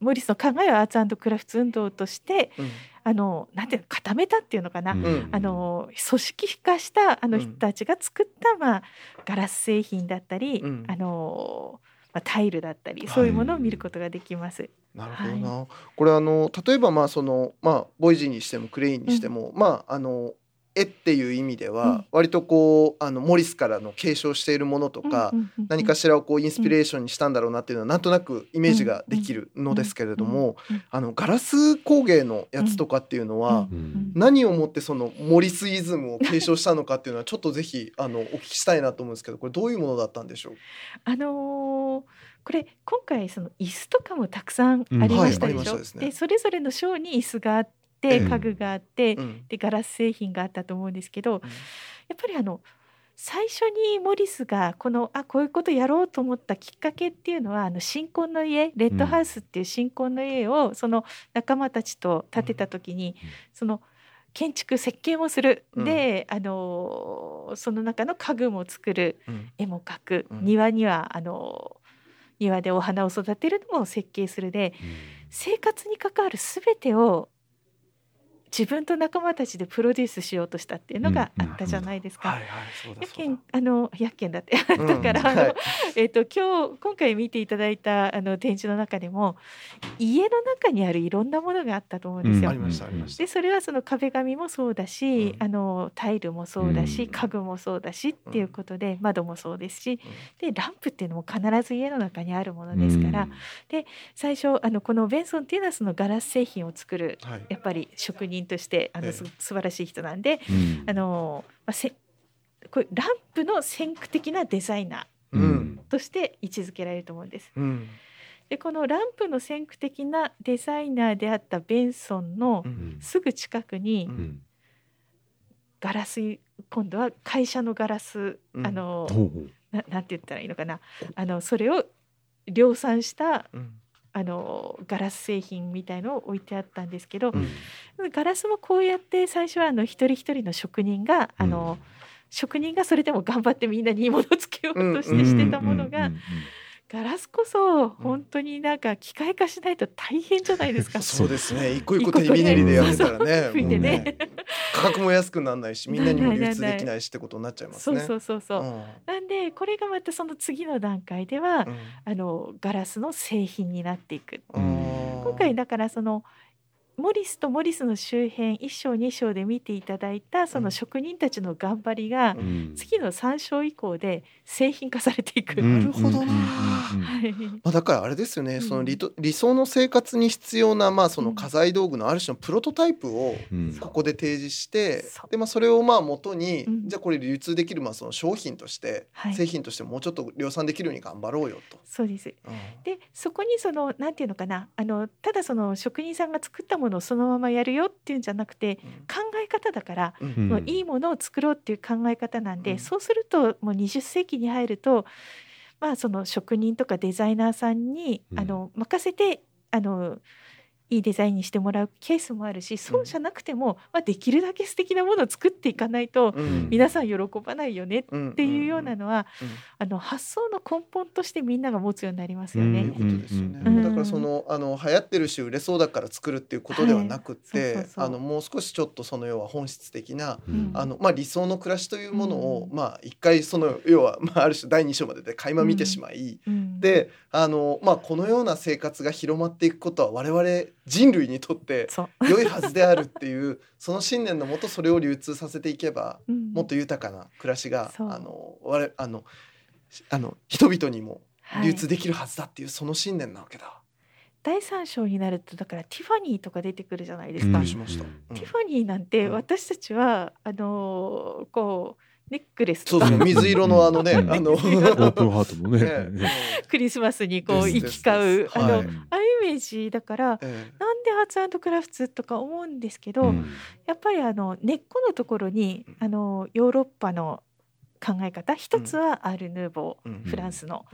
モリスの考えはアーツクラフツ運動としてうん。あのなんていうの固めたっていうのかな、ん。あの組織化したあのうん。人たちが作った、まあ、ガラス製品だったり、うん。あのまあ、タイルだったりはい。そういうものを見ることができます。なるほどな、これあの例えばまあそのまあボイジーにしてもクレインにしても、まああの絵っていう意味でうはん。割とこうあのモリスからの継承しているものとか、うんうんうんうん。何かしらをこうインスピレーションにしたんだろうなっていうのはなんとなくイメージができるのですけれども、うんうんあのガラス工芸のやつとかっていうのは、うんうん。何をもってそのモリスイズムを継承したのかっていうのはちょっとぜひあのお聞きしたいなと思うんですけどこれどういうものだったんでしょう？あのーこれ今回その椅子とかもたくさんありましたでしょ？うんはいですね。でそれぞれの章に椅子があっええて家具があって、うん。でガラス製品があったと思うんですけど、やっぱりあの最初にモリスがこのあこういうことやろうと思ったきっかけっていうのはあの新婚の家レッドハウスっていう新婚の家をその仲間たちと建てた時に、うん。その建築設計もする、うん。であのその中の家具も作る。うん。絵も描く、うん。庭にはあの庭でお花を育てるのも設計するで生活に関わる全てを自分と仲間たちでプロデュースしようとしたっていうのがあったじゃないですか。やけんあのやっけんだって。うん。だから、あのはい。えっと今日今回見ていただいたあの展示の中でも家の中にあるいろんなものがあったと思うんですよ。ありましたありました。でそれはその壁紙もそうだし、うん。あのタイルもそうだし、うん。家具もそうだしっていうことで、窓もそうですしでランプっていうのも必ず家の中にあるものですから、最初あのこのベンソンっていうのはそのガラス製品を作るはい。やっぱり職人としてあの、ええ。す素晴らしい人なんで、うん。あのまあ、せこれランプの先駆的なデザイナーとして位置づけられると思うんです。うん。でこのランプの先駆的なデザイナーであったベンソンのうん。すぐ近くにガラス今度は会社のガラス、うん。あのななんて言ったらいいのかな。あのそれを量産したうんあのガラス製品みたいのを置いてあったんですけど、うん。ガラスもこうやって最初はあの一人一人の職人があの、職人がそれでも頑張ってみんなにいいものをつけようとしてしてたものが、うん。うんガラスこそ本当になんか機械化しないと大変じゃないですか。そうですね。一個一個手びねりでやってたらね。吹いてもうね。価格も安くならないしみんなにも流通できないしってことになっちゃいますそうねそうそうそう。うん。なんでこれがまたその次の段階では、うん。あのガラスの製品になっていく。うん。今回だからそのモリスとモリスの周辺1章2章で見ていただいたその職人たちの頑張りが、うん。次の3章以降で製品化されていく。うん。なるほどな。はい。まあ、だからあれですよね、うん。その理と理想の生活に必要な、まあ、その家財道具のある種のプロトタイプをうん。ここで提示して、でまあ、それをまあ元に、うん。じゃあこれ流通できるまあその商品として、はい。製品としてもうちょっと量産できるように頑張ろうよと。そうです。うん。でそこにそのなんていうのかな。あのただその職人さんが作ったものをそのままやるよっていうんじゃなくて考え方だから、うん。うん。もういいものを作ろうっていう考え方なんで、うん。そうするともう20世紀に入るとまあその職人とかデザイナーさんに、うん。あの任せてあのいいデザインにしてもらうケースもあるしそうじゃなくても、まあ、できるだけ素敵なものを作っていかないと、うん。皆さん喜ばないよねっってていうようなのは、うん。あの発想の根本としてみんなが持つようになりますようん。ね。だからそのあの流行ってるし売れそうだから作るっていうことではなくって、もう少しちょっとその要は本質的なうん。あの、まあ、理想の暮らしというものを、うん。まあ一回その要は、まあ、ある種第2章までで垣間見てしまい、うん、であの、まあ、このような生活が広まっていくことは我々人類にとって良いはずであるっていうその信念のもとそれを流通させていけばうん。もっと豊かな暮らしが、あの我々あのあの人々にもはい。流通できるはずだっていうその信念なわけだ。第三章になるとだからティファニーとか出てくるじゃないですうん。か。うん。ティファニーなんてうん。私たちは、あのーこうネックレスそうとか。そう水色の あのね、うんあの、オープンハートのねねクリスマスにこう行き交うですあの、はいあイメージだからええなんでアーツクラフツとか思うんですけど、うんやっぱりあの根っこのところにうんあのヨーロッパの考え方一つはアール・ヌーボー、うんフランスの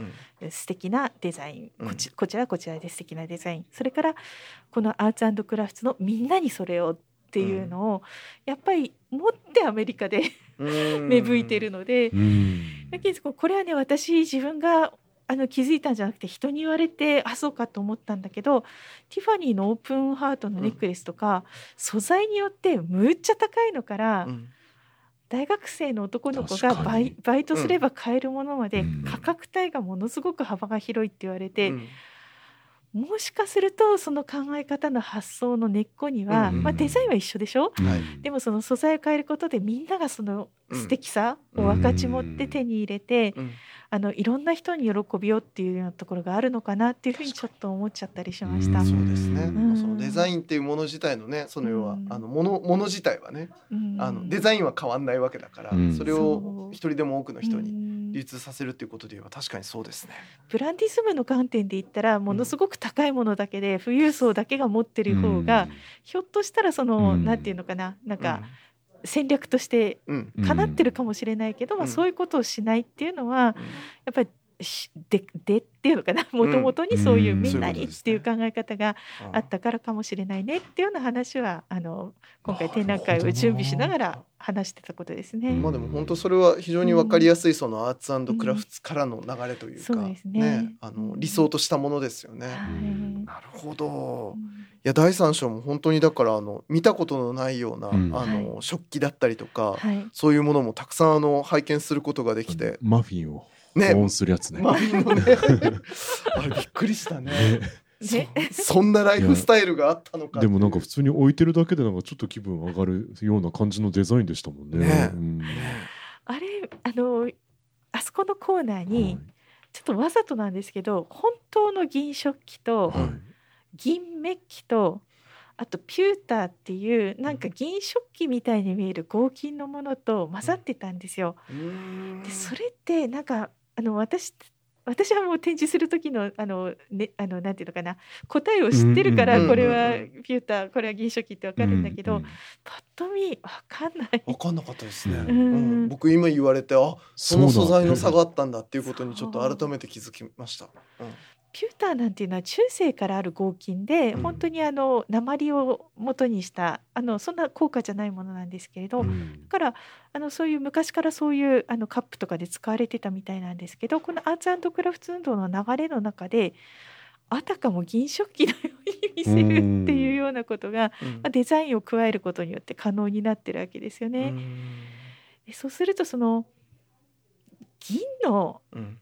うん素敵なデザイン、うんこちこちらはこちらで素敵なデザインそれからこのアーツクラフツのみんなにそれをっていうのを、やっぱり持ってアメリカでうん。芽吹いてるので、うん。だけどこれはね私自分があの気づいたんじゃなくて人に言われてあそうかと思ったんだけどティファニーのオープンハートのネックレスとか、素材によってむっちゃ高いのから、うん。大学生の男の子がバイバイトすれば買えるものまでうん。価格帯がものすごく幅が広いって言われて、うんもしかするとその考え方の発想の根っこには、うんまあ、デザインは一緒でしょ、はい。でもその素材を変えることでみんながそのうん素敵さを分かち持って手に入れて、うんあのいろんな人に喜びをっていうようなところがあるのかなっていうふうにちょっと思っちゃったりしました。うんそうですね、うん。そのデザインっていうもの自体のねその要は、うん。あのものもの自体はね、うん。あのデザインは変わんないわけだから、うん。それを一人でも多くの人うにん流通させるっていうことで言えば確かにそうですね。ブランディズムの観点で言ったらものすごく高いものだけで富裕層だけが持ってる方が、ひょっとしたらその、うん。なんていうのかななんか戦略としてかなってるかもしれないけど、まあ、うん。そういうことをしないっていうのはうん。やっぱりしででっていうのかな。もともとにそういううん。みんなにっていう考え方があったからかもしれないねっていうような話はあの今回展覧会を準備しながら話してたことですね。まあでも本当それは非常にわかりやすいそのアーツクラフトからの流れというか、ね。あの理想としたものですよね。はい。なるほど。う。ん。いや第三章も本当にだからあの見たことのないような、うん。あの、は食器だったりとか、はい。そういうものもたくさんあの拝見することができて、マフィンをね。保温するやつね。ね。あれびっくりしたね。ね。そ そんなライフスタイルがあったのかでもなんか普通に置いてるだけでなんかちょっと気分上がるような感じのデザインでしたもんね。ね。うん。あれあのあそこのコーナーはいにちょっとわざとなんですけど本当の銀食器とはい。銀メッキとあとピューターっていうなんか銀食器みたいに見える合金のものと混ざってたんですよ。でそれってなんかあの私私はもう展示する時のあの、ね、あのなんていうのかな。答えを知ってるから、これはピューターこれは銀食器ってわかるんだけど、うんうん。パッと見わかんない。分かんなかったですね、うん。うん。僕今言われてあその素材の差があったんだっていうことにちょっと改めて気づきました、うんピューターなんていうのは中世からある合金で、うん。本当にあの鉛を元にしたあのそんな高価じゃないものなんですけれど、だうん。からあのそういう昔からそういうあのカップとかで使われてたみたいなんですけどこのアーツクラフト運動の流れの中であたかも銀食器のように見せるっていうようなことが、うん。まあ、デザインを加えることによって可能になってるわけですよね。でそうするとその銀のうん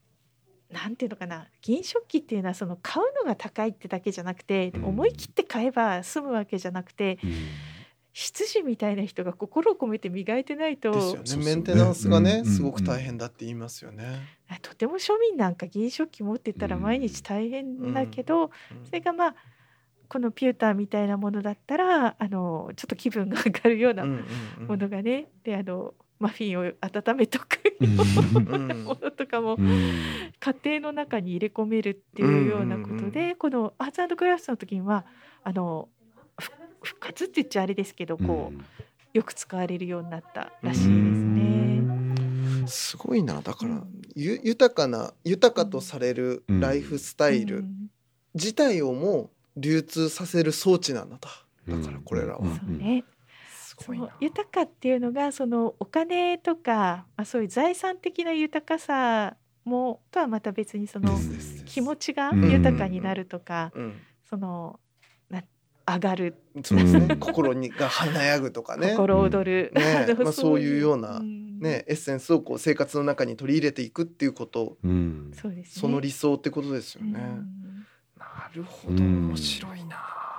なんていうのかな銀食器っていうのはその買うのが高いってだけじゃなくて、うん。思い切って買えば済むわけじゃなくてうん。執事みたいな人が心を込めて磨いてないとですよね。メンテナンスがね、うんすごく大変だって言いますよね、とても庶民なんか銀食器持ってたら毎日大変だけど、うん。それがまあこのピューターみたいなものだったらあのちょっと気分が上がるようなうんうんうん。ものがね、であのマフィンを温めとく。うん。よううん。なものとかもうん。家庭の中に入れ込めるっていうようなことで、このアーツクラフトの時にはあのふ復活って言っちゃあれですけどこう、よく使われるようになったらしいですね。すごいな。だから、うん。ゆ豊かな豊かとされるライフスタイルうん。自体をも流通させる装置なんだと。だからこれらは、うんそうね、その豊かっていうのがそのお金とか、まあ、そういう財産的な豊かさもとはまた別にその気持ちがうん豊かになるとか、うん。そのな上がる、そうですね、う ん心にが華やぐとかね。心躍る、ね。まあそういうようなんねエッセンスをこう生活の中に取り入れていくっていうこと。うん。その理想ってことですようん。ね。なるほど。うん面白いな。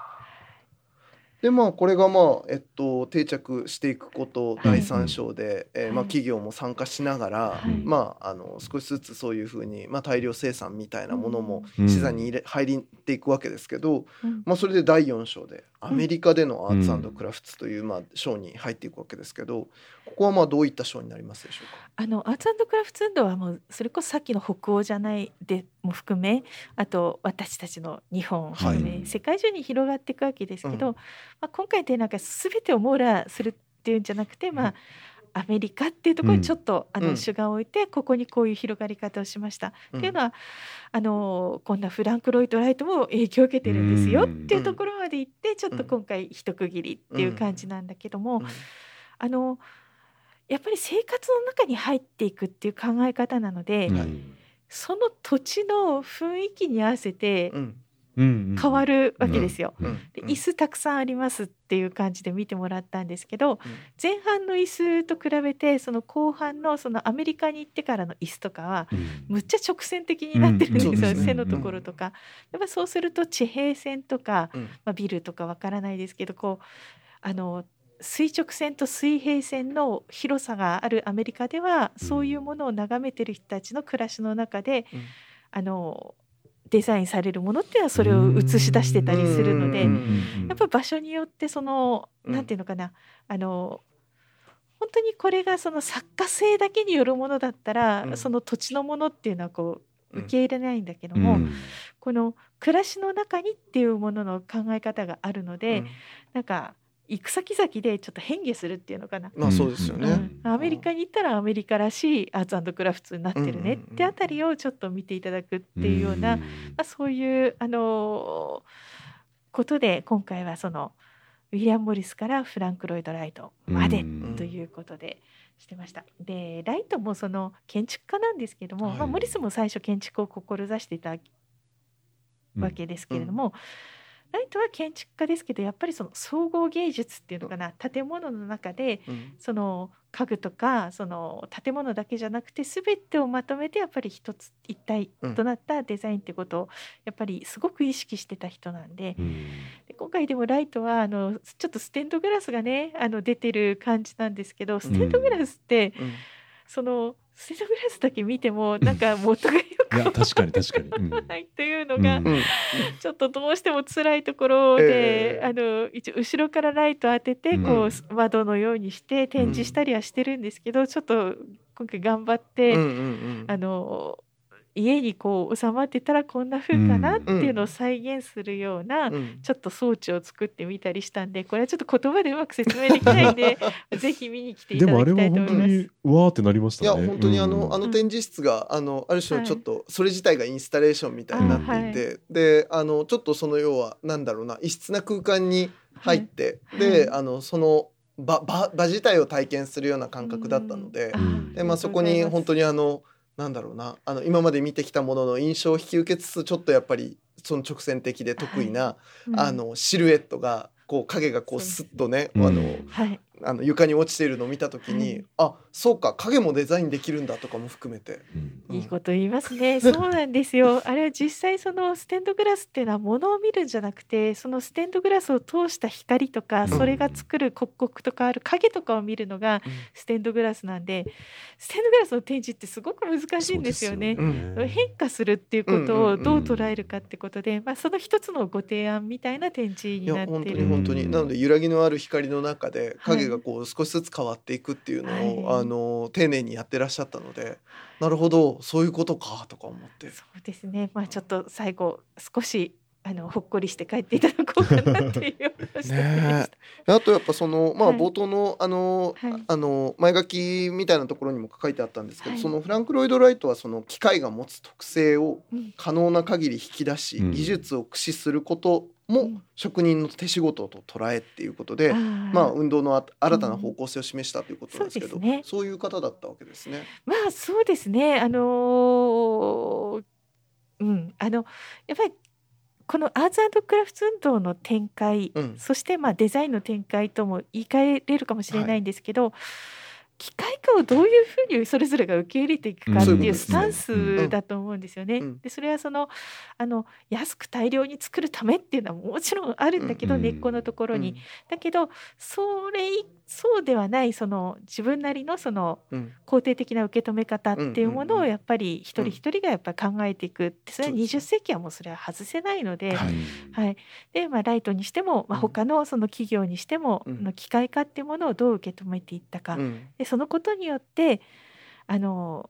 でまあこれがまあえっと定着していくこと第三章で、えーまあはい企業も参加しながら、はい。まああの少しずつそういうふうにまあ大量生産みたいなものもうん。視座に入れ入りていくわけですけど、うん。まあそれで第四章でアメリカでのアーツクラフトというまあ章に入っていくわけですけど、ここはまあどういった章になりますでしょうか？あのアーツクラフト運動はもうそれこそさっきの北欧じゃないでも含めあと私たちの日本を含め、はい。世界中に広がっていくわけですけど、うんまあ、今回でなんか全てを網羅するっていうんじゃなくて、まあアメリカっていうところにちょっと、あうん。の主眼を置いてここにこういう広がり方をしました。うん。っていうのはあのこんなフランク・ロイド・ライトも影響を受けてるんですよっていうところまで行ってちょっと今回一区切りっていう感じなんだけども、うん。あのやっぱり生活の中に入っていくっていう考え方なので、うんその土地の雰囲気に合わせて変わるわけですよ。うんで椅子たくさんありますっていう感じで見てもらったんですけど前半の椅子と比べてその後半のそのアメリカに行ってからの椅子とかはうん。むっちゃ直線的になってるんですよ、背のところとか。やっぱそうすると地平線とか、うん。まあ、ビルとかわからないですけどこうあの垂直線と水平線の広さがあるアメリカでは、うん。そういうものを眺めてる人たちの暮らしの中で、うん。あのデザインされるものっていうのはそれを映し出してたりするので、うんやっぱ場所によってその、うん。なんていうのかなあの本当にこれがその作家性だけによるものだったら、うん。その土地のものっていうのはこううん。受け入れないんだけども、うん。この暮らしの中にっていうものの考え方があるので、うん。なんか行く先々でちょっと変化するっていうのかな。まあそうですよね。うん。アメリカに行ったらアメリカらしいアーツクラフトになってるねってあたりをちょっと見ていただくっていうような、まあ、そういうあのことで今回はそのウィリアム・モリスからフランク・ロイド・ライトまでうん。ということでしてました。でライトもその建築家なんですけども、はい。まあ、モリスも最初建築を志していたわけですけれども、ライトは建築家ですけどやっぱりその総合芸術っていうのかな建物の中でうん。その家具とかその建物だけじゃなくて全てをまとめてやっぱり一つ一体となったデザインってことをやっぱりすごく意識してた人なんで。うん。で今回でもライトはあのちょっとステンドグラスがねあの出てる感じなんですけどステンドグラスって、うん。そのステンドグラスだけ見てもなんか元がよくいや確かに確かに、うん。ないというのが、ちょっとどうしても辛いところで、ええ。あの一応後ろからライト当ててこう、窓のようにして展示したりはしてるんですけど、ちょっと今回頑張って、うんうんうん。あの家にこう収まってたらこんな風かなっていうのを再現するような、うん。ちょっと装置を作ってみたりしたんでこれはちょっと言葉でうまく説明できないんで ぜひ見に来ていでただきたいともあれは本当思います。にわーってなりましいたね。や本当にあの、うん。あの展示室があのある種のちょっとそれ自体がインスタレーションみたいになっていて、であのちょっとその要はなんだろうな異質な空間に入って、はいで、はいあのその場場場自体を体験するような感覚だったので、うんでまあそこに本当ににあのなんだろうな。あの今まで見てきたものの印象を引き受けつつちょっとやっぱりその直線的で得意な、あのシルエットがこう影がこうスッとね、うんあのはいあの床に落ちているのを見た時に、はい。あそうか影もデザインできるんだとかも含めて。うん。うん。いいこと言いますね。そうなんですよ。あれは実際そのステンドグラスっていうのは物を見るんじゃなくて、そのステンドグラスを通した光とか、ん。それが作る刻々とかある影とかを見るのがステンドグラスなんで、ステンドグラスの展示ってすごく難しいんですよね。うん。変化するっていうことうんうんうんをどう捉えるかってことで、まあその一つのご提案みたいな展示いになっている。本当に、うん。なので揺らぎのある光の中ではい影がこう少しずつ変わっていくっていうのを、はい。あの丁寧にやってらっしゃったのでなるほどそういうことかとか思って。そうですね。まあちょっと最後少しあのほっこりして帰っていただこうかなっていうねあとやっぱそのまあはい。冒頭のあの、はい。あの前書きみたいなところにも書いてあったんですけど、はい。そのフランク・ロイド・ライトはその機械が持つ特性をうん。可能な限り引き出し、うん。技術を駆使することもうん。職人の手仕事と捉えっていうことで、あー。まあ運動のあ新たな方向性を示したということなんですけど、そうですね。そういう方だったわけですね。まあそうですね。あのーうん。あのやっぱりこのアーツクラフト運動の展開、うん。そしてまあデザインの展開とも言い換えれるかもしれないんですけど、機械化をどういうふうにそれぞれが受け入れていくかってうん。いうスタンうん。スだと思うんですよね。うん。でそれはそのあの安く大量に作るためっていうのはもちろんあるんだけど、うん。根っこのところに。だけどそれそうではないその自分なりのその肯定的な受け止め方っていうものをやっぱり一人一人がやっぱり考えていくってそれは20そうですね。世紀はもうそれは外せないので、ははい。でまあ、ライトにしても、まあ、うん。他のその企業にしても、の機械化っていうものをどう受け止めていったか、うん。でそのことによってあの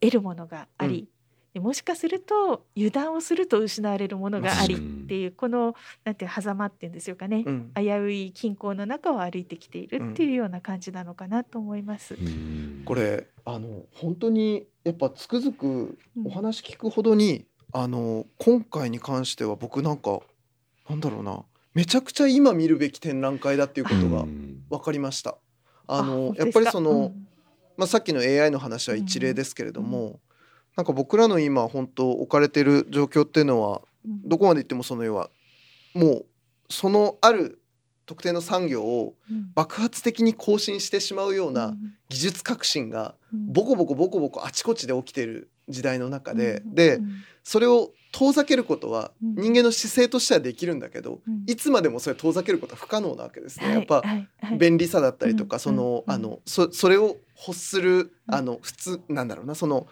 得るものがあり、でもしかすると油断をすると失われるものがありっうんていうこのなんていう狭間っていうんですよかね、うん。危うい均衡の中を歩いてきているっていうような感じなのかなと思います。うん。これあの本当にやっぱつくづくうん。お話聞くほどに、あの今回に関しては僕なんかなんだろうなめちゃくちゃ今見るべき展覧会だっていうことがうん。分かりました。あのやっぱりその、うん。まあ、さっきの AI の話は一例ですけれども、なんか僕らの今本当置かれてる状況っていうのはうん。どこまでいってもその要はもうそのある特定の産業をうん。爆発的に更新してしまうよううなん。技術革新がうん。ボコボコボコボコあちこちで起きてる時代の中で、うん。でうん。それを遠ざけることはうん。人間の姿勢としてはできるんだけど、うん。いつまでもそれ遠ざけることは不可能なわけですね。はい。やっぱ便利さだったりとか、うん。その、うん。あのそそれを欲するうんあの普通なんだろうなその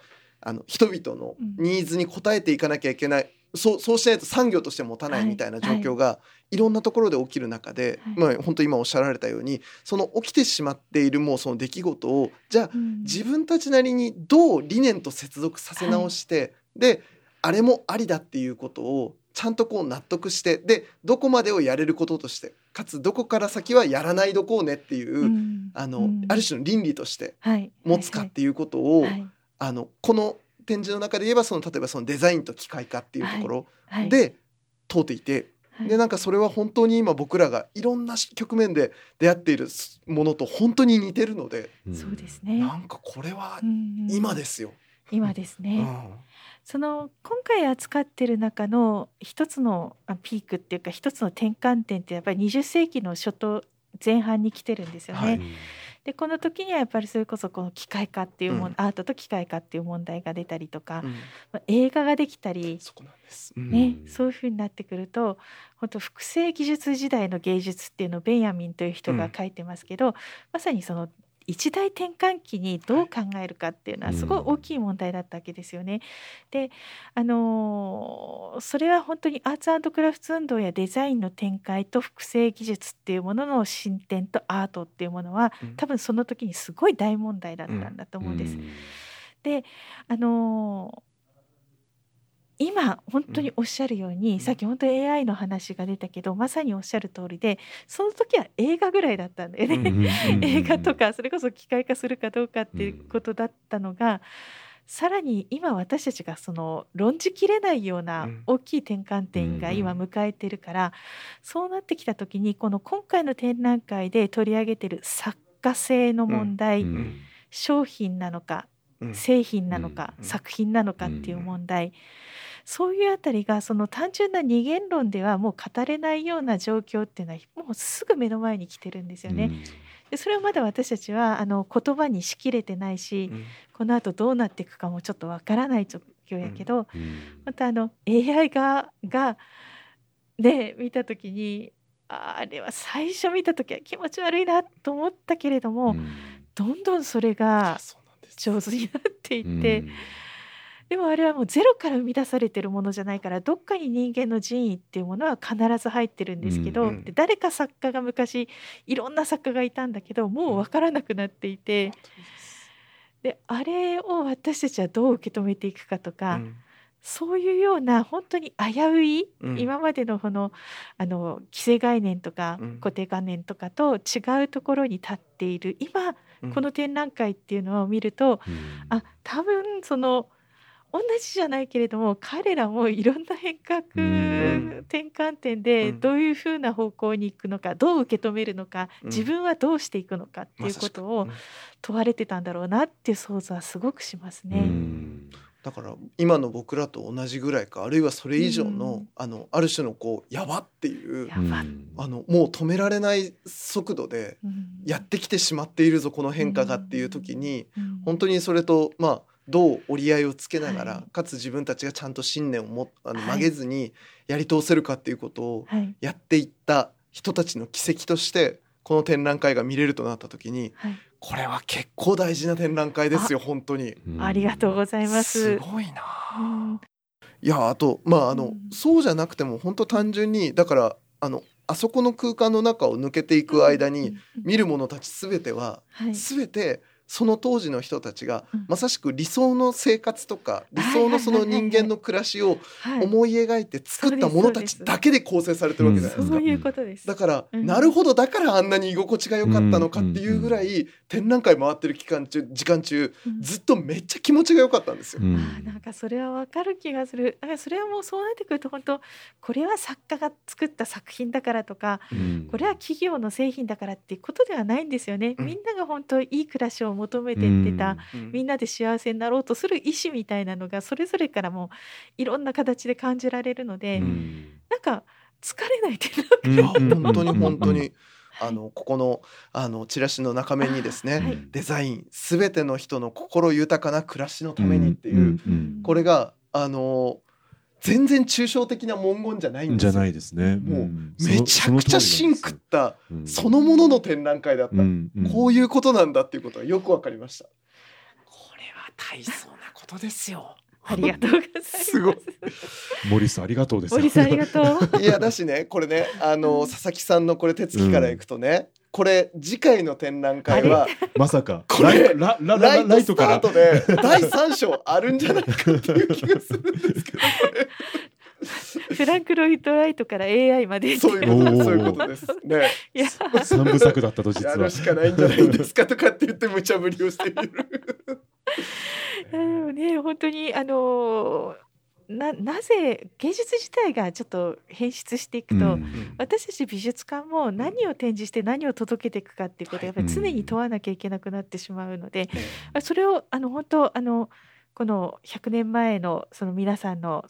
あの人々のうん。ニーズに応えていかなきゃいけない、そうそうしないと産業として持たないみたいな状況がいろんなところで起きる中で、はい。まあ本当今おっしゃられたようにその起きてしまっているもうその出来事をじゃあうん。自分たちなりにどう理念と接続させ直して、であれもありだっていうことをちゃんとこう納得してでどこまでをやれることとしてかつどこから先はやらないどこうねっていう、うん。あのうん。ある種の倫理としてはい。持つかっていうことを、はいはいあのこの展示の中で言えばその例えばそのデザインと機械化っていうところはい。で通っていて、はい。でなんかそれは本当に今僕らがいろんな局面で出会っているものと本当に似てるので、そうですね。なんかこれはうん今ですよ。今ですね、うん。その今回扱ってる中の一つのあピークっていうか一つの転換点ってやっぱり20世紀の初頭前半に来てるんですよね。はいでこの時にはやっぱりそれこそこの機械化っていうもん、うん。アートと機械化っていう問題が出たりとか、うん。まあ映画ができたり、そこなんです。ねうん。そういうふうになってくると本当複製技術時代の芸術っていうのをベンヤミンという人が書いてますけど、まさにその一大転換期にどう考えるかっていうのはすごい大きい問題だったわけですよね。であのーそれは本当にアーツクラフト運動やデザインの展開と複製技術っていうものの進展とアートっていうものはうん多分その時にすごい大問題だったんだと思うんです。であのー今本当におっしゃるように、うん。さっき本当に AI の話が出たけどまさにおっしゃる通りでその時は映画ぐらいだったんだよね、うん映画とかそれこそ機械化するかどうかっていうことだったのが、さらに今私たちがその論じきれないようなうん。大きい転換点が今迎えてるから、そうなってきた時にこの今回の展覧会で取り上げてる作家性の問題、うん商品なのかうん。製品なのか、うん。作品なのかっていう問題、そういうあたりがその単純な二元論ではもう語れないような状況っていうのはもうすぐ目の前に来てるんですよね。でそれはまだ私たちはあの言葉にしきれてないし、うん。この後どうなっていくかもちょっとわからない状況やけど、うん。またあの AI ががね見た時にああれは最初見た時は気持ち悪いなと思ったけれども、うん。どんどんそれが上手になっていって、でもあれはもうゼロから生み出されてるものじゃないからどっかに人間の人為っていうものは必ず入ってるんですけど、うん。うんで誰か作家が昔いろんな作家がいたんだけどもう分からなくなっていて、であれを私たちはどう受け止めていくかとか、うん。そういうような本当に危うい、うん。今までのこのあの既成概念とかうん。固定観念とかと違うところに立っている今うん。この展覧会っていうのを見ると、うん。あ多分その同じじゃないけれども彼らもいろんな変革うん。転換点でうん。どういうふうな方向に行くのかどう受け止めるのかうん。自分はどうしていくのかっていうことを問われてたんだろうなっていう想像はすごくしますうね。ん。だから今の僕らと同じぐらいかあるいはそれ以上の,、うん。あのある種のこうやばっていうあのもう止められない速度でうん。やってきてしまっているぞこの変化がっていう時にうん。本当にそれとまあどう折り合いをつけながら、はい。かつ自分たちがちゃんと信念をもあのはい。曲げずにやり通せるかっていうことをはい。やっていった人たちの奇跡としてこの展覧会が見れるとなった時にはい。これは結構大事な展覧会ですよ本当に。うん。ありがとうございます。すごいな。うん。いやあとまああの、うん。そうじゃなくても本当単純にだからあのあそこの空間の中を抜けていく間に、うん。見る者たち全ては、はい。全てその当時の人たちが、うん。まさしく理想の生活とか理想のその人間の暮らしをはい。思い描いて作った者たちだけで構成されてるわけじゃないですか。そういうことです。だから、うん。なるほどだからあんなに居心地が良かったのかっていうぐらい、展覧会回ってる期間中時間中うん。ずっとめっちゃ気持ちが良かったんですよ。うん。あーなんかそれはわかる気がする。だからそれはもうそうなってくると本当これは作家が作った作品だからとか、うん。これは企業の製品だからっていうことではないんですよね。うん。みんなが本当いい暮らしを求めていってた、うん。みんなで幸せになろうとする意思みたいなのがそれぞれからもいろんな形で感じられるので、うん。なんか疲れないってうん。いや本当にうん本当にあのここのあのチラシの中面にですね、はい。デザインすべての人の心豊かな暮らしのためにっていう、うん。うん。これがあの全然抽象的な文言じゃないんですよ。じゃないですね。もううんめちゃくちゃ芯食ったうんそのものの展覧会だった、うんうんこういうことなんだっていうことがよくわかりました。これは大層なことですよ。ありがとうございます。すごいモリスありがとうですよ。森さんありがとう。いやだしねこれねあの佐々木さんのこれ手つきからいくとね、これ次回の展覧会はまさか。これラララライトからートで第3章あるんじゃないかっていう気がするんですけどフランク・ロイド・ライトから AI までそういう。ことですおーそういうことです。ね。いや。三部作だったと実は。やる。しかないんじゃないですかとかって言って無茶ぶりをしているね本当にあのななぜ芸術自体がちょっと変質していくと、うん。私たち美術館も何を展示して何を届けていくかっていうことをやっぱり常に問わなきゃいけなくなってしまうので、それをあの本当あのこの100年前のその皆さんの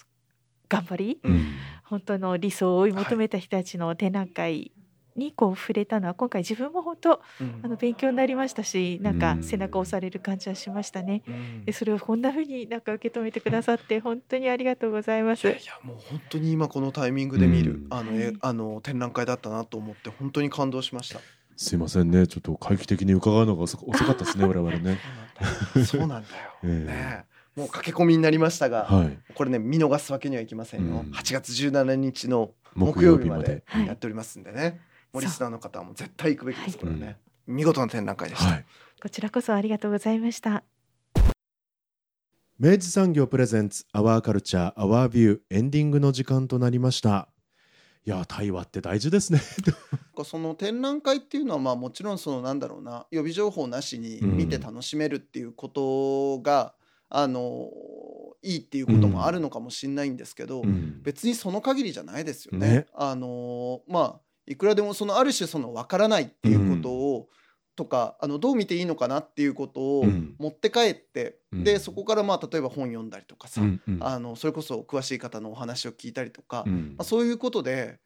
頑張りうん。本当の理想を追い求めた人たちの展覧会にこう触れたのは今回自分も本当あの勉強になりましたしなんか背中を押される感じはしましたね。でそれをこんな風になんか受け止めてくださって本当にありがとうございます。いやもう本当に今このタイミングで見る、うんあの、はいえあの展覧会だったなと思って本当に感動しました。すいませんねちょっと回帰的に伺うのが遅遅かったですね 我々ね。そうなんだよ。ええねえもう駆け込みになりましたが、はいこれね見逃すわけにはいきませんよ。うん8月17日の木木曜日までやっておりますんでね。もうリスナーの方はもう絶対行くべきです、はいこれはね。見事な展覧会でした。はい。こちらこそありがとうございました。明治産業プレゼンツアワーカルチャーアワービューエンディングの時間となりました。いや対話って大事ですね。その展覧会っていうのはまあもちろんそのなんだろうな予備情報なしに見て楽しめるっていうことが、あのいいっていうこともあるのかもしれないんですけど、うん別にその限りじゃないですよね。ねあのまあいくらでもそのある種その分からないっていうことを、とかあのどう見ていいのかなっていうことをうん。持って帰って、うん。でそこからまあ例えば本読んだりとかさ、うんうん。あのそれこそ詳しい方のお話を聞いたりとか、うん。まあ、そういうことで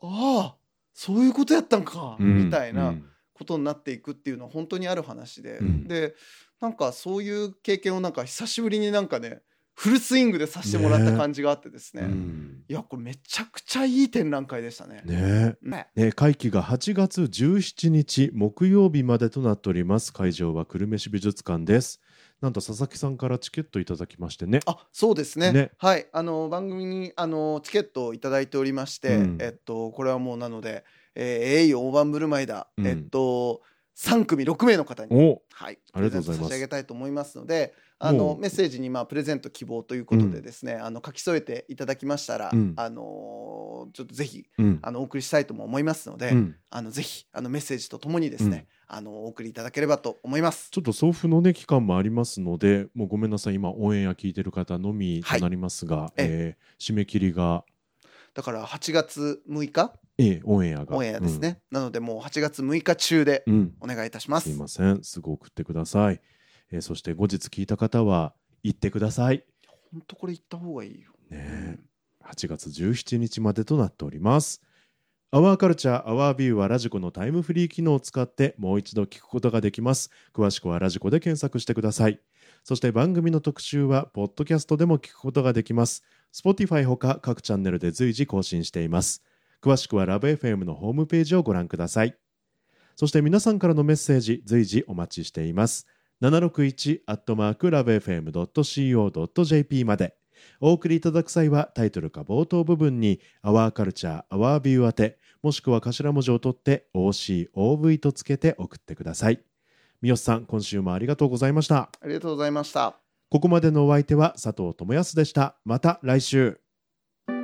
ああそういうことやったんか、うん。みたいなうん。ことになっていくっていうのは本当にある話で、うん。でなんかそういう経験をなんか久しぶりになんかねフルスイングでさせてもらった感じがあってですね。うんいやこれめちゃくちゃいい展覧会でしたね。ね。ね。ね、会期が8月17日木曜日までとなっております。会場は久留米市美術館です。なんと佐々木さんからチケットいただきましてね。あそうですね。ね。はい。あの番組にあのチケットをいただいておりまして、うん。えっとこれはもうなので「えー、栄誉大盤振る舞いだ」うん。えっと3組6名の方に、お。はい、ありがとうございます。差し上げたいと思いますのであのメッセージにまあプレゼント希望ということでですね、あの書き添えていただきましたら、うん。あのちょっとぜひうん。あのお送りしたいとも思いますので、うん。あのぜひあのメッセージとともにですね、あのお送りいただければと思います。ちょっと送付のね期間もありますのでもうごめんなさい今オンエア聞いてる方のみとなりますが、えー締め切りが、だから8月6日？えーオンエアが。オンエアですね、なのでもう8月6日中でうん、うんお願いいたします。すいません。すぐ送ってください、えーそして後日聞いた方は言ってください。本当これ言った方がいいよ。ねえ。8月17日までとなっております。アワーカルチャーアワービューはラジコのタイムフリー機能を使ってもう一度聞くことができます。詳しくはラジコで検索してください。そして番組の特集はポッドキャストでも聞くことができます。Spotify ほか各チャンネルで随時更新しています。詳しくはラブ f m のホームページをご覧ください。そして皆さんからのメッセージ随時お待ちしています。761アットマークラブ FM.co.jp まで。お送りいただく際はタイトルか冒頭部分に「アワーカルチャーアワービュー宛てもしくは頭文字を取って OCOV とつけて送ってください三好さん今週もありがとうございましたありがとうございましたここまでのお相手は佐藤智康でしたまた来週